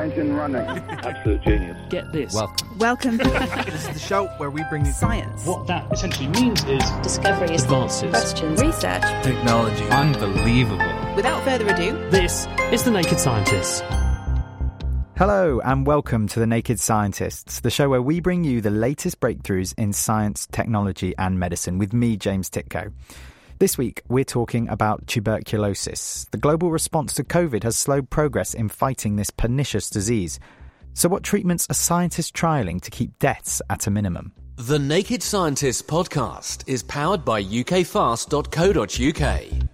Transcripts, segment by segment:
Engine running. Absolute genius. Get this. Welcome. Welcome. This is the show where we bring you Science. What that essentially means is Discoveries, Advances. questions, Research. technology. Unbelievable. Without further ado, This is The Naked Scientists. Hello, and welcome to The Naked Scientists, the show where we bring you the latest breakthroughs in science, technology, and medicine with me, James Tytko. This week, we're talking about tuberculosis. The global response to COVID has slowed progress in fighting this pernicious disease. So, what treatments are scientists trialling to keep deaths at a minimum? The Naked Scientists podcast is powered by ukfast.co.uk.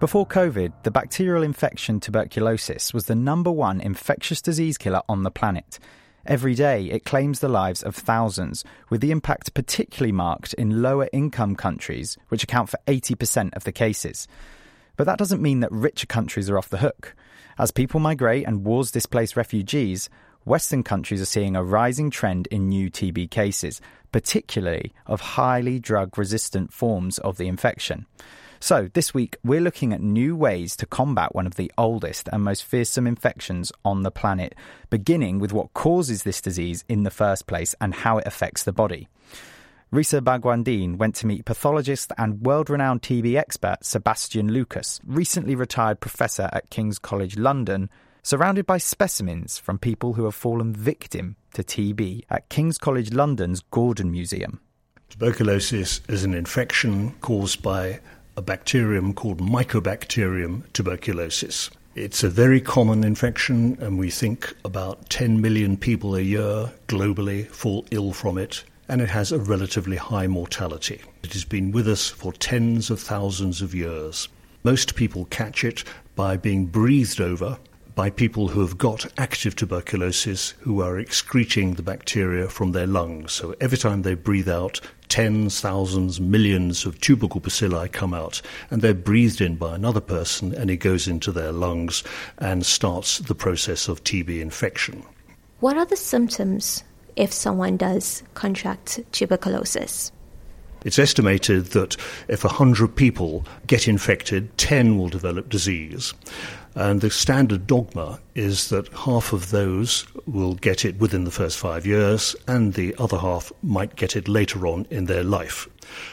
Before COVID, the bacterial infection tuberculosis was the number one infectious disease killer on the planet. Every day, it claims the lives of thousands, with the impact particularly marked in lower income countries, which account for 80% of the cases. But that doesn't mean that richer countries are off the hook. As people migrate and wars displace refugees, Western countries are seeing a rising trend in new TB cases, particularly of highly drug resistant forms of the infection. So, this week, we're looking at new ways to combat one of the oldest and most fearsome infections on the planet, beginning with what causes this disease in the first place and how it affects the body. Risa Bagwandine went to meet pathologist and world renowned TB expert Sebastian Lucas, recently retired professor at King's College London, surrounded by specimens from people who have fallen victim to TB at King's College London's Gordon Museum. Tuberculosis is an infection caused by a bacterium called Mycobacterium tuberculosis. It's a very common infection, and we think about 10 million people a year globally fall ill from it, and it has a relatively high mortality. It has been with us for tens of thousands of years. Most people catch it by being breathed over by people who have got active tuberculosis who are excreting the bacteria from their lungs. So every time they breathe out, tens, thousands, millions of tubercle bacilli come out and they're breathed in by another person and it goes into their lungs and starts the process of TB infection. What are the symptoms if someone does contract tuberculosis? It's estimated that if 100 people get infected, 10 will develop disease. And the standard dogma is that half of those will get it within the first five years, and the other half might get it later on in their life.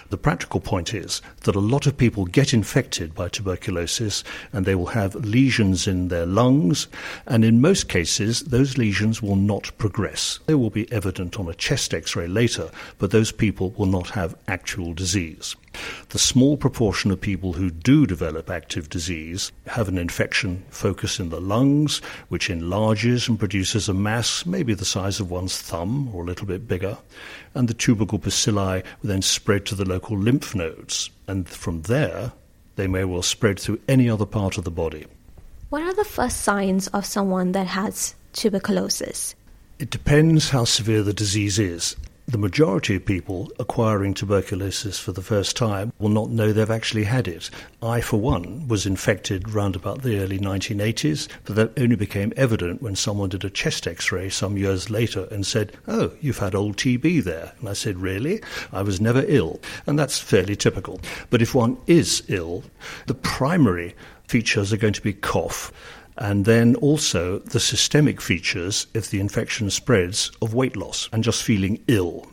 The practical point is that a lot of people get infected by tuberculosis and they will have lesions in their lungs, and in most cases, those lesions will not progress. They will be evident on a chest x ray later, but those people will not have actual disease. The small proportion of people who do develop active disease have an infection focus in the lungs, which enlarges and produces a mass, maybe the size of one's thumb or a little bit bigger, and the tubercle bacilli will then spread to the local lymph nodes, and from there they may well spread through any other part of the body. What are the first signs of someone that has tuberculosis? It depends how severe the disease is. The majority of people acquiring tuberculosis for the first time will not know they've actually had it. I, for one, was infected round about the early 1980s, but that only became evident when someone did a chest x ray some years later and said, Oh, you've had old TB there. And I said, Really? I was never ill. And that's fairly typical. But if one is ill, the primary features are going to be cough and then also the systemic features, if the infection spreads, of weight loss and just feeling ill.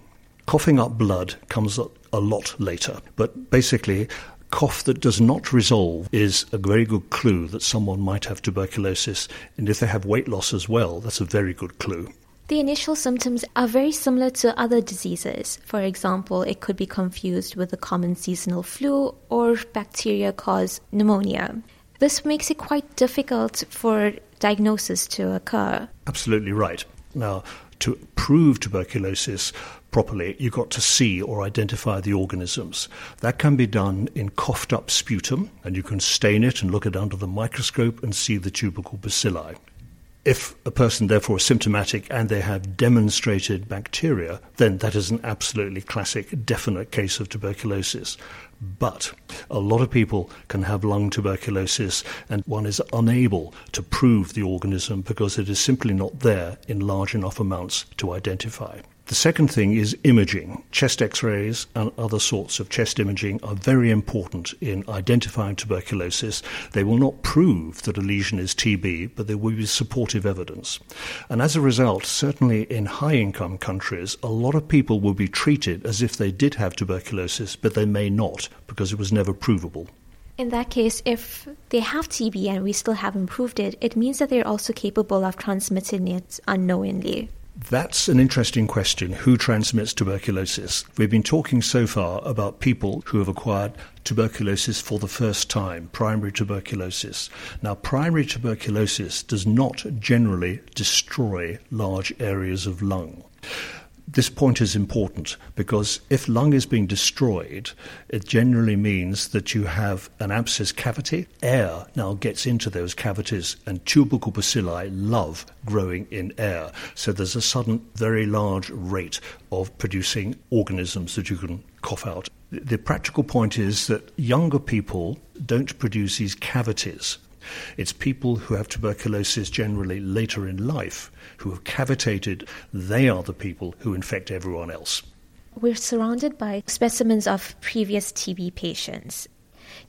Coughing up blood comes a lot later, but basically, cough that does not resolve is a very good clue that someone might have tuberculosis, and if they have weight loss as well, that's a very good clue. The initial symptoms are very similar to other diseases. For example, it could be confused with the common seasonal flu or bacteria cause pneumonia. This makes it quite difficult for diagnosis to occur. Absolutely right. Now, to prove tuberculosis properly, you've got to see or identify the organisms. That can be done in coughed up sputum, and you can stain it and look it under the microscope and see the tubercle bacilli. If a person, therefore, is symptomatic and they have demonstrated bacteria, then that is an absolutely classic, definite case of tuberculosis. But a lot of people can have lung tuberculosis, and one is unable to prove the organism because it is simply not there in large enough amounts to identify. The second thing is imaging. Chest x rays and other sorts of chest imaging are very important in identifying tuberculosis. They will not prove that a lesion is TB, but there will be supportive evidence. And as a result, certainly in high income countries, a lot of people will be treated as if they did have tuberculosis, but they may not because it was never provable. In that case, if they have TB and we still haven't proved it, it means that they're also capable of transmitting it unknowingly. That's an interesting question. Who transmits tuberculosis? We've been talking so far about people who have acquired tuberculosis for the first time, primary tuberculosis. Now, primary tuberculosis does not generally destroy large areas of lung. This point is important because if lung is being destroyed, it generally means that you have an abscess cavity. Air now gets into those cavities, and tubercle bacilli love growing in air. So there's a sudden, very large rate of producing organisms that you can cough out. The practical point is that younger people don't produce these cavities. It's people who have tuberculosis generally later in life who have cavitated. They are the people who infect everyone else. We're surrounded by specimens of previous TB patients.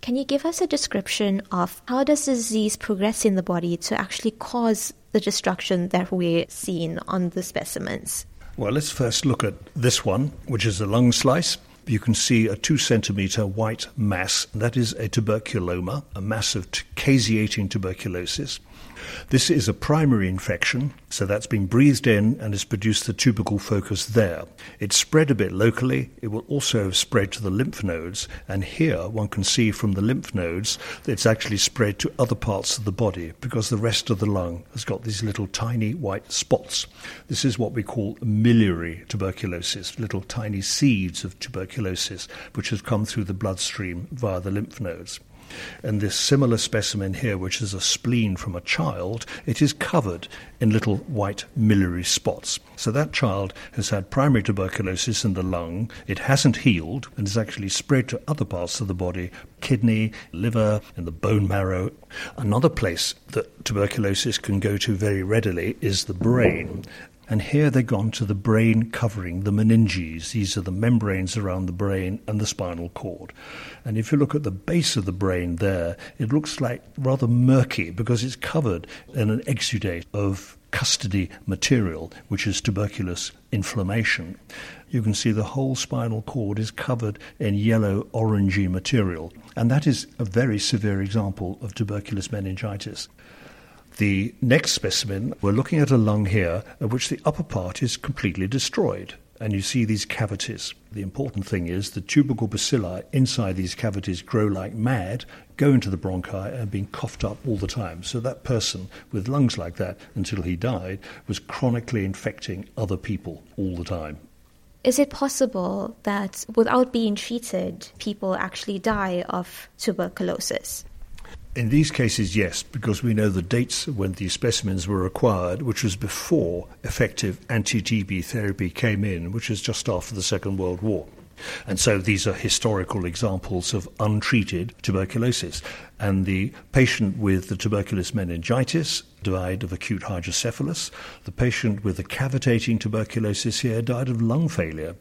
Can you give us a description of how does the disease progress in the body to actually cause the destruction that we're seeing on the specimens? Well, let's first look at this one, which is a lung slice you can see a two centimetre white mass. That is a tuberculoma, a mass of caseating tuberculosis. This is a primary infection, so that's been breathed in and has produced the tubercle focus there. It's spread a bit locally. It will also have spread to the lymph nodes, and here one can see from the lymph nodes that it's actually spread to other parts of the body because the rest of the lung has got these little tiny white spots. This is what we call miliary tuberculosis, little tiny seeds of tuberculosis which have come through the bloodstream via the lymph nodes. And this similar specimen here, which is a spleen from a child, it is covered in little white miliary spots. So that child has had primary tuberculosis in the lung. It hasn't healed and has actually spread to other parts of the body kidney, liver, and the bone marrow. Another place that tuberculosis can go to very readily is the brain. And here they've gone to the brain covering, the meninges. These are the membranes around the brain and the spinal cord. And if you look at the base of the brain there, it looks like rather murky because it's covered in an exudate of caseous material, which is tuberculous inflammation. You can see the whole spinal cord is covered in yellow orangey material. And that is a very severe example of tuberculous meningitis. The next specimen, we're looking at a lung here, of which the upper part is completely destroyed. And you see these cavities. The important thing is the tubercle bacilli inside these cavities grow like mad, go into the bronchi, and being coughed up all the time. So that person with lungs like that until he died was chronically infecting other people all the time. Is it possible that without being treated, people actually die of tuberculosis? In these cases, yes, because we know the dates when these specimens were acquired, which was before effective anti TB therapy came in, which was just after the Second World War. And so these are historical examples of untreated tuberculosis. And the patient with the tuberculous meningitis died of acute hydrocephalus. The patient with the cavitating tuberculosis here died of lung failure.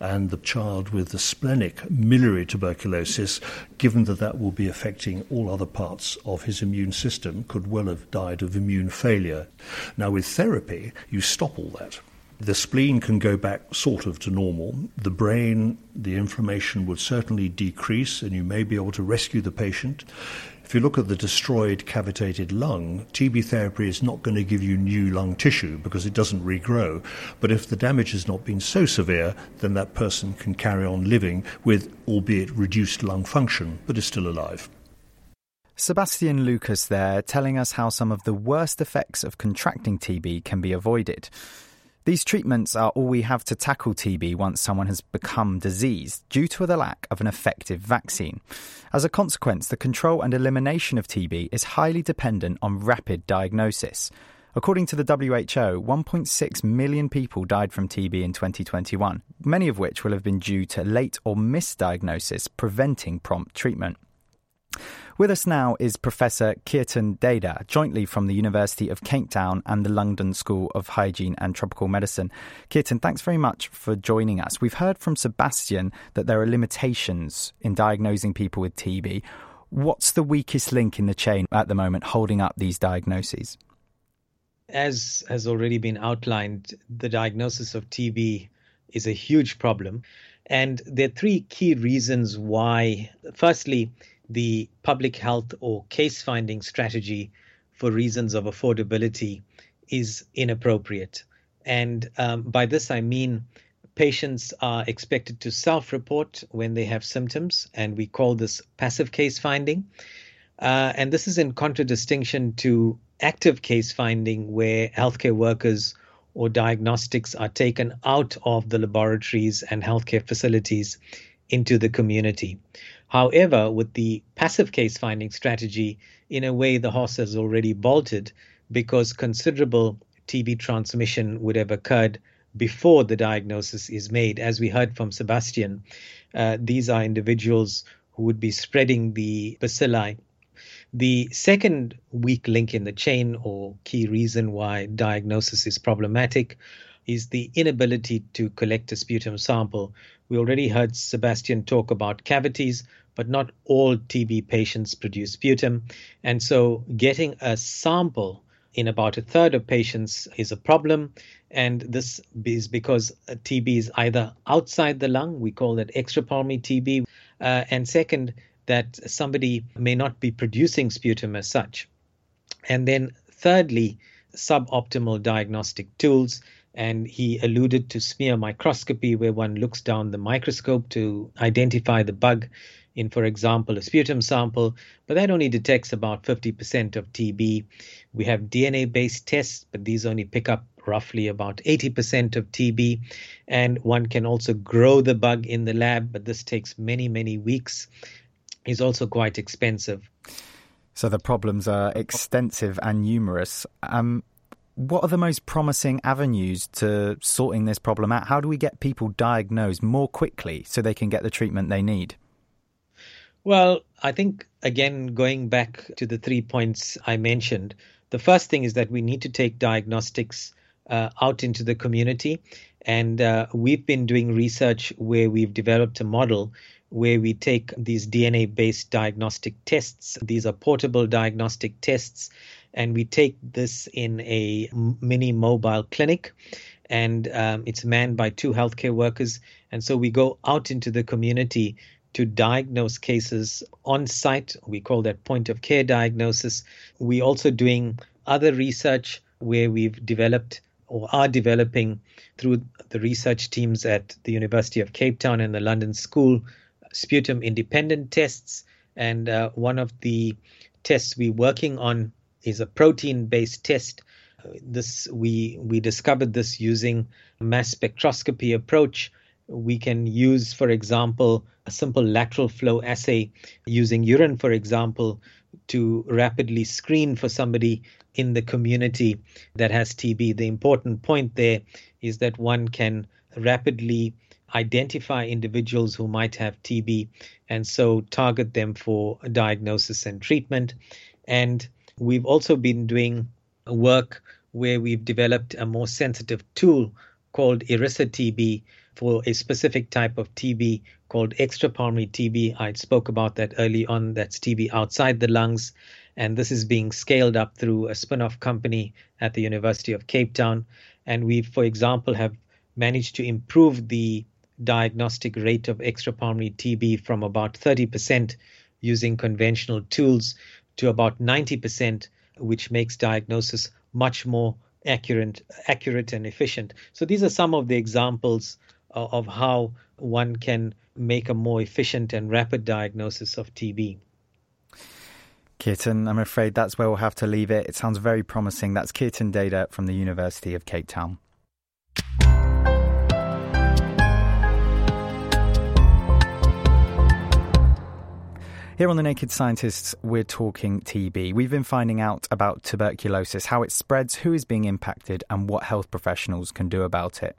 And the child with the splenic miliary tuberculosis, given that that will be affecting all other parts of his immune system, could well have died of immune failure. Now, with therapy, you stop all that. The spleen can go back sort of to normal. The brain, the inflammation would certainly decrease, and you may be able to rescue the patient. If you look at the destroyed cavitated lung, TB therapy is not going to give you new lung tissue because it doesn't regrow. But if the damage has not been so severe, then that person can carry on living with, albeit reduced lung function, but is still alive. Sebastian Lucas there telling us how some of the worst effects of contracting TB can be avoided. These treatments are all we have to tackle TB once someone has become diseased due to the lack of an effective vaccine. As a consequence, the control and elimination of TB is highly dependent on rapid diagnosis. According to the WHO, 1.6 million people died from TB in 2021, many of which will have been due to late or misdiagnosis preventing prompt treatment. With us now is Professor Keertan Dheda, jointly from the University of Cape Town and the London School of Hygiene and Tropical Medicine. Keertan, thanks very much for joining us. We've heard from Sebastian that there are limitations in diagnosing people with TB. What's the weakest link in the chain at the moment holding up these diagnoses? As has already been outlined, the diagnosis of TB is a huge problem. And there are three key reasons why. Firstly, the public health or case finding strategy for reasons of affordability is inappropriate. And um, by this, I mean patients are expected to self report when they have symptoms, and we call this passive case finding. Uh, and this is in contradistinction to active case finding, where healthcare workers or diagnostics are taken out of the laboratories and healthcare facilities into the community. However, with the passive case finding strategy, in a way, the horse has already bolted because considerable TB transmission would have occurred before the diagnosis is made. As we heard from Sebastian, uh, these are individuals who would be spreading the bacilli. The second weak link in the chain, or key reason why diagnosis is problematic, is the inability to collect a sputum sample. We already heard Sebastian talk about cavities, but not all TB patients produce sputum. And so getting a sample in about a third of patients is a problem. And this is because TB is either outside the lung, we call that extrapulmonary TB, uh, and second, that somebody may not be producing sputum as such. And then thirdly, suboptimal diagnostic tools and he alluded to smear microscopy, where one looks down the microscope to identify the bug in, for example, a sputum sample, but that only detects about 50% of TB. We have DNA based tests, but these only pick up roughly about 80% of TB. And one can also grow the bug in the lab, but this takes many, many weeks. Is also quite expensive. So the problems are extensive and numerous. Um, what are the most promising avenues to sorting this problem out? How do we get people diagnosed more quickly so they can get the treatment they need? Well, I think, again, going back to the three points I mentioned, the first thing is that we need to take diagnostics uh, out into the community. And uh, we've been doing research where we've developed a model where we take these DNA based diagnostic tests. These are portable diagnostic tests and we take this in a mini mobile clinic. And um, it's manned by two healthcare workers. And so we go out into the community to diagnose cases on site. We call that point of care diagnosis. We also doing other research where we've developed or are developing through the research teams at the University of Cape Town and the London School sputum independent tests. And uh, one of the tests we're working on is a protein-based test. This we we discovered this using mass spectroscopy approach. We can use, for example, a simple lateral flow assay using urine, for example, to rapidly screen for somebody in the community that has TB. The important point there is that one can rapidly identify individuals who might have TB and so target them for diagnosis and treatment. And We've also been doing work where we've developed a more sensitive tool called IRISA TB for a specific type of TB called extrapulmonary TB. I spoke about that early on. That's TB outside the lungs. And this is being scaled up through a spin off company at the University of Cape Town. And we, for example, have managed to improve the diagnostic rate of extrapulmonary TB from about 30% using conventional tools to about 90%, which makes diagnosis much more accurate, accurate and efficient. So these are some of the examples of, of how one can make a more efficient and rapid diagnosis of TB. Keertan, I'm afraid that's where we'll have to leave it. It sounds very promising. That's Keertan Dheda from the University of Cape Town. Here on The Naked Scientists, we're talking TB. We've been finding out about tuberculosis, how it spreads, who is being impacted, and what health professionals can do about it.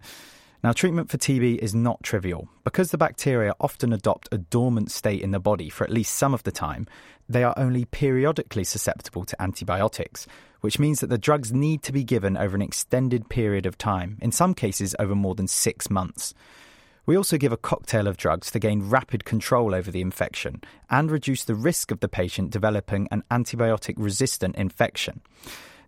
Now, treatment for TB is not trivial. Because the bacteria often adopt a dormant state in the body for at least some of the time, they are only periodically susceptible to antibiotics, which means that the drugs need to be given over an extended period of time, in some cases over more than six months. We also give a cocktail of drugs to gain rapid control over the infection and reduce the risk of the patient developing an antibiotic resistant infection.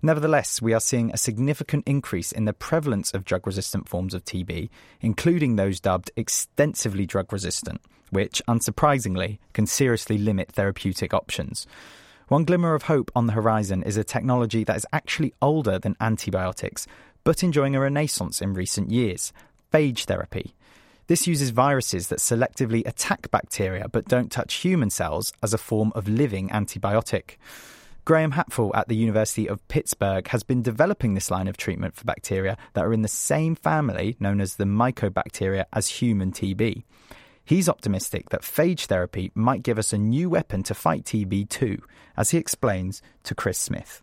Nevertheless, we are seeing a significant increase in the prevalence of drug resistant forms of TB, including those dubbed extensively drug resistant, which, unsurprisingly, can seriously limit therapeutic options. One glimmer of hope on the horizon is a technology that is actually older than antibiotics, but enjoying a renaissance in recent years phage therapy. This uses viruses that selectively attack bacteria but don't touch human cells as a form of living antibiotic. Graham Hatfull at the University of Pittsburgh has been developing this line of treatment for bacteria that are in the same family, known as the mycobacteria, as human TB. He's optimistic that phage therapy might give us a new weapon to fight TB too, as he explains to Chris Smith.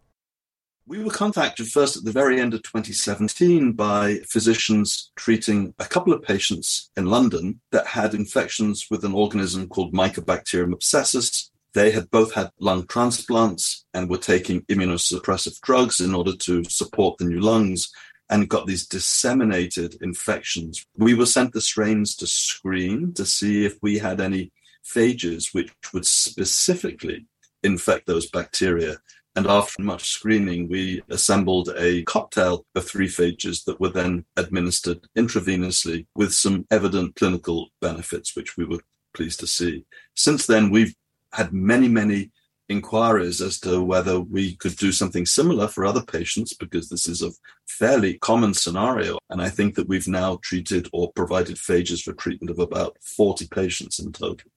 We were contacted first at the very end of 2017 by physicians treating a couple of patients in London that had infections with an organism called Mycobacterium abscessus. They had both had lung transplants and were taking immunosuppressive drugs in order to support the new lungs and got these disseminated infections. We were sent the strains to screen to see if we had any phages which would specifically infect those bacteria. And after much screening, we assembled a cocktail of three phages that were then administered intravenously with some evident clinical benefits, which we were pleased to see. Since then, we've had many, many inquiries as to whether we could do something similar for other patients because this is a fairly common scenario. And I think that we've now treated or provided phages for treatment of about 40 patients in total.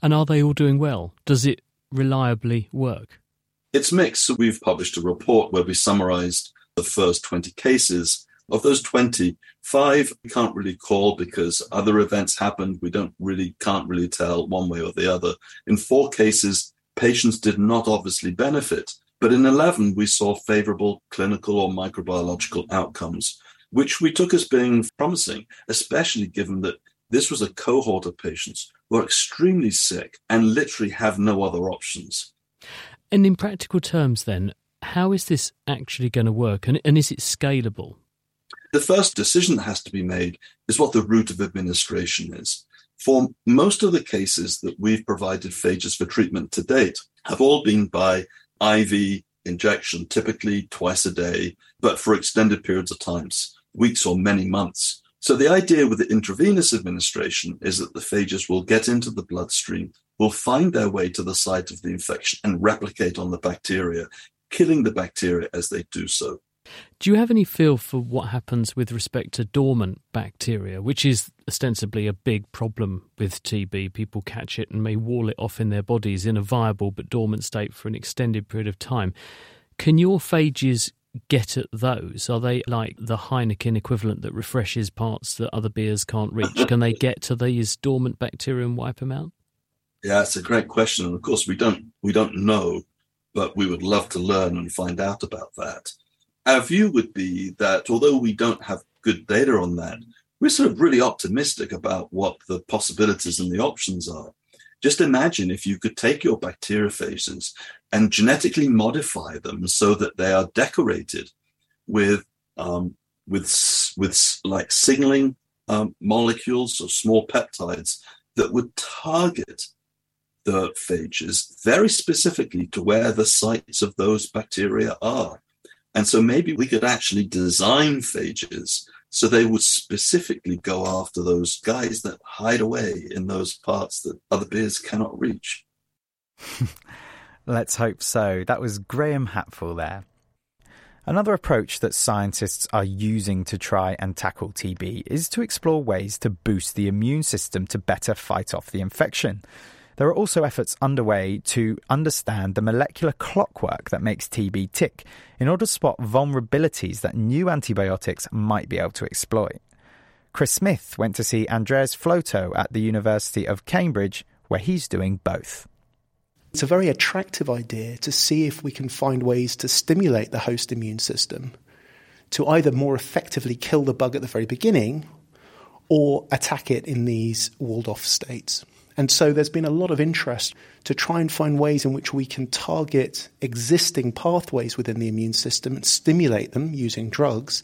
And are they all doing well? Does it reliably work? It's mixed. So we've published a report where we summarized the first 20 cases. Of those 20, five we can't really call because other events happened. We don't really, can't really tell one way or the other. In four cases, patients did not obviously benefit. But in 11, we saw favorable clinical or microbiological outcomes, which we took as being promising, especially given that this was a cohort of patients who are extremely sick and literally have no other options. And in practical terms, then, how is this actually going to work? And, and is it scalable? The first decision that has to be made is what the route of administration is. For most of the cases that we've provided phages for treatment to date, have all been by IV injection, typically twice a day, but for extended periods of times, weeks or many months. So the idea with the intravenous administration is that the phages will get into the bloodstream, will find their way to the site of the infection and replicate on the bacteria, killing the bacteria as they do so. Do you have any feel for what happens with respect to dormant bacteria, which is ostensibly a big problem with TB? People catch it and may wall it off in their bodies in a viable but dormant state for an extended period of time. Can your phages get at those? Are they like the Heineken equivalent that refreshes parts that other beers can't reach? Can they get to these dormant bacteria and wipe them out? Yeah, it's a great question. And of course, we don't we don't know, but we would love to learn and find out about that. Our view would be that although we don't have good data on that, we're sort of really optimistic about what the possibilities and the options are. Just imagine if you could take your bacteriophages and genetically modify them so that they are decorated with um, with with like signaling um, molecules or small peptides that would target the phages very specifically to where the sites of those bacteria are. And so maybe we could actually design phages so they would specifically go after those guys that hide away in those parts that other beers cannot reach. Let's hope so. That was Graham Hatfull there. Another approach that scientists are using to try and tackle TB is to explore ways to boost the immune system to better fight off the infection. There are also efforts underway to understand the molecular clockwork that makes TB tick in order to spot vulnerabilities that new antibiotics might be able to exploit. Chris Smith went to see Andreas Floto at the University of Cambridge, where he's doing both. It's a very attractive idea to see if we can find ways to stimulate the host immune system to either more effectively kill the bug at the very beginning or attack it in these walled off states. And so there's been a lot of interest to try and find ways in which we can target existing pathways within the immune system and stimulate them using drugs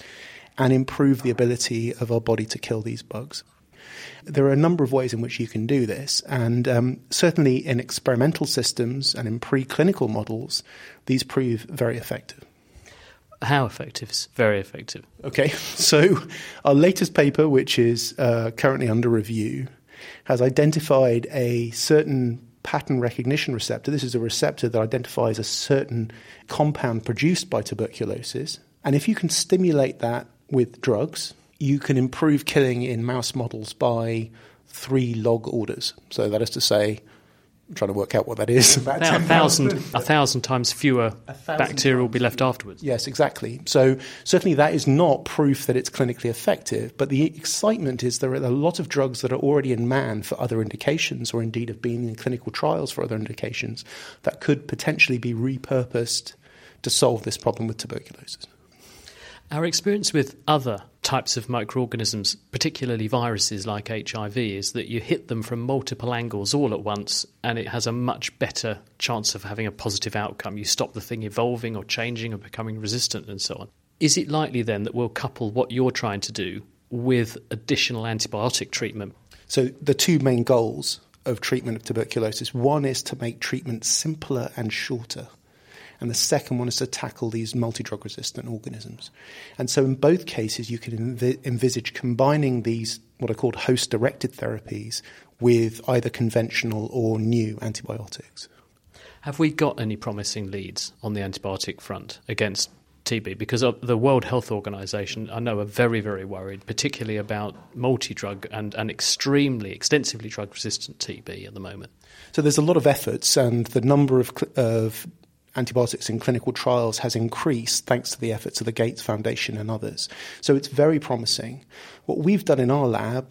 and improve the ability of our body to kill these bugs. There are a number of ways in which you can do this, and um, certainly in experimental systems and in preclinical models, these prove very effective. How effective? Very effective. Okay, so our latest paper, which is uh, currently under review, has identified a certain pattern recognition receptor. This is a receptor that identifies a certain compound produced by tuberculosis. And if you can stimulate that with drugs, you can improve killing in mouse models by three log orders. So that is to say, I'm trying to work out what that is. About a thousand, a thousand times fewer thousand bacteria will be left afterwards. Yes, exactly. So certainly that is not proof that it's clinically effective. But the excitement is there are a lot of drugs that are already in man for other indications, or indeed have been in clinical trials for other indications, that could potentially be repurposed to solve this problem with tuberculosis. Our experience with other types of microorganisms, particularly viruses like HIV, is that you hit them from multiple angles all at once and it has a much better chance of having a positive outcome. You stop the thing evolving or changing or becoming resistant and so on. Is it likely then that we'll couple what you're trying to do with additional antibiotic treatment? So, the two main goals of treatment of tuberculosis one is to make treatment simpler and shorter and the second one is to tackle these multi drug resistant organisms. And so, in both cases, you can env- envisage combining these, what are called host directed therapies, with either conventional or new antibiotics. Have we got any promising leads on the antibiotic front against TB? Because uh, the World Health Organization, I know, are very, very worried, particularly about multi drug and, and extremely, extensively drug resistant TB at the moment. So there's a lot of efforts, and the number of, of antibiotics in clinical trials has increased thanks to the efforts of the Gates Foundation and others. So it's very promising. What we've done in our lab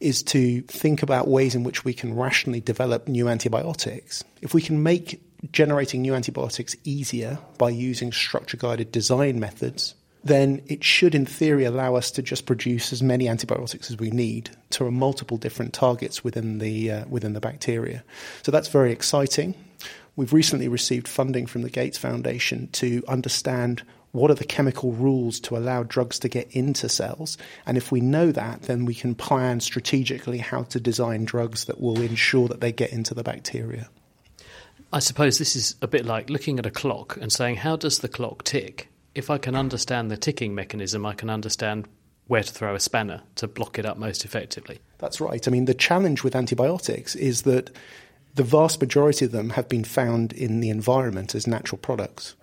is to think about ways in which we can rationally develop new antibiotics. If we can make generating new antibiotics easier by using structure guided design methods, then it should, in theory, allow us to just produce as many antibiotics as we need to multiple different targets within the uh, within the bacteria. So that's very exciting. We've recently received funding from the Gates Foundation to understand what are the chemical rules to allow drugs to get into cells. And if we know that, then we can plan strategically how to design drugs that will ensure that they get into the bacteria. I suppose this is a bit like looking at a clock and saying, how does the clock tick? If I can understand the ticking mechanism, I can understand where to throw a spanner to block it up most effectively. That's right. I mean, the challenge with antibiotics is that the vast majority of them have been found in the environment as natural products.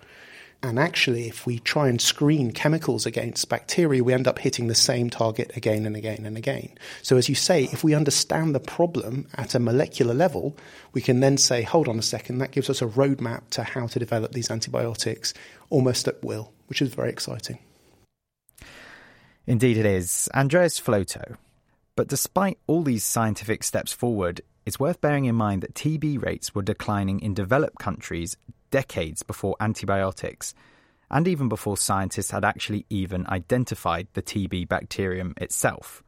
And actually, if we try and screen chemicals against bacteria, we end up hitting the same target again and again and again. So, as you say, if we understand the problem at a molecular level, we can then say, hold on a second, that gives us a roadmap to how to develop these antibiotics almost at will, which is very exciting. Indeed, it is. Andreas Floto. But despite all these scientific steps forward, it's worth bearing in mind that TB rates were declining in developed countries decades before antibiotics, and even before scientists had actually even identified the TB bacterium itself.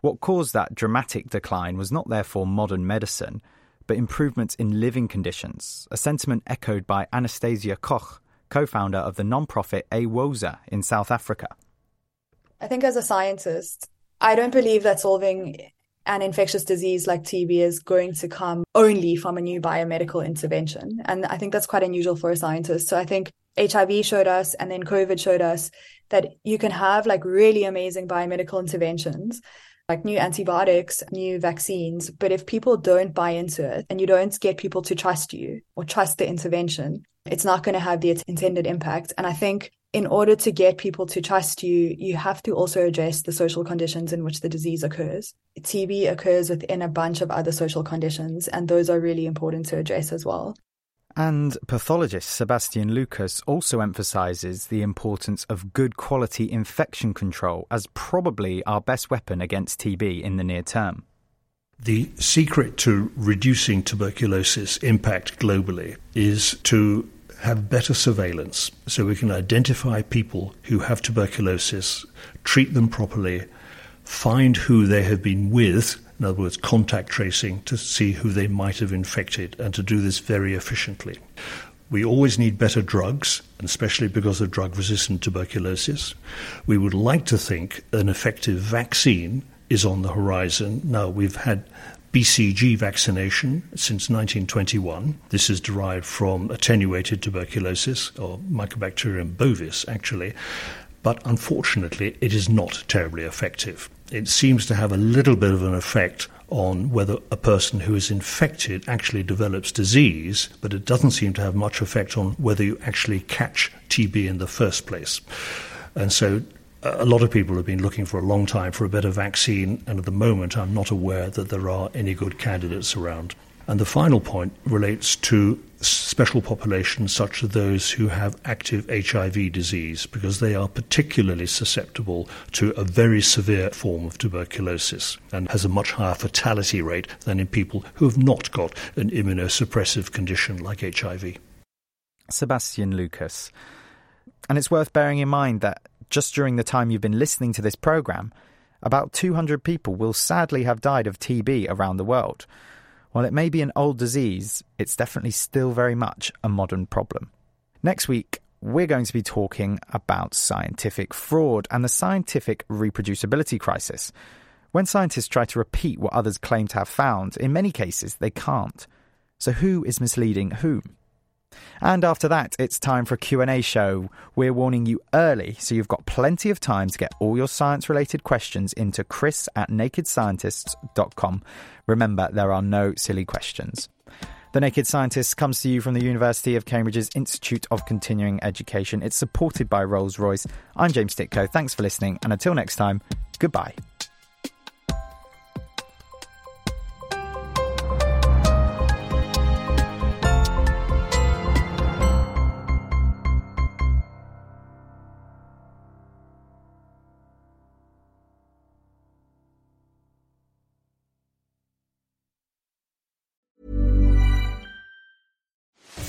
What caused that dramatic decline was not therefore modern medicine, but improvements in living conditions, a sentiment echoed by Anastasia Koch, co founder of the non-profit AWOSA in South Africa. I think as a scientist, I don't believe that solving an infectious disease like TB is going to come only from a new biomedical intervention. And I think that's quite unusual for a scientist. So I think HIV showed us and then COVID showed us that you can have like really amazing biomedical interventions like new antibiotics, new vaccines. But if people don't buy into it and you don't get people to trust you or trust the intervention, it's not going to have the intended impact. And I think in order to get people to trust you, you have to also address the social conditions in which the disease occurs. TB occurs within a bunch of other social conditions, and those are really important to address as well. And pathologist Sebastian Lucas also emphasises the importance of good quality infection control as probably our best weapon against TB in the near term. The secret to reducing tuberculosis impact globally is to have better surveillance so we can identify people who have tuberculosis, treat them properly, find who they have been with, in other words, contact tracing to see who they might have infected, and to do this very efficiently. We always need better drugs, especially because of drug resistant tuberculosis. We would like to think an effective vaccine is on the horizon. Now, we've had BCG vaccination since 1921. This is derived from attenuated tuberculosis, or Mycobacterium bovis, actually. But unfortunately, it is not terribly effective. It seems to have a little bit of an effect on whether a person who is infected actually develops disease, but it doesn't seem to have much effect on whether you actually catch TB in the first place. And so a lot of people have been looking for a long time for a better vaccine, and at the moment, I'm not aware that there are any good candidates around. And the final point relates to special populations such as those who have active HIV disease, because they are particularly susceptible to a very severe form of tuberculosis and has a much higher fatality rate than in people who have not got an immunosuppressive condition like HIV. Sebastian Lucas. And it's worth bearing in mind that just during the time you've been listening to this program, about 200 people will sadly have died of TB around the world. While it may be an old disease, it's definitely still very much a modern problem. Next week, we're going to be talking about scientific fraud and the scientific reproducibility crisis. When scientists try to repeat what others claim to have found, in many cases they can't. So who is misleading whom? And after that, it's time for a Q&A show. We're warning you early, so you've got plenty of time to get all your science-related questions into chris at nakedscientists.com. Remember, there are no silly questions. The Naked Scientist comes to you from the University of Cambridge's Institute of Continuing Education. It's supported by Rolls Royce. I'm James Tytko. Thanks for listening, and until next time, goodbye.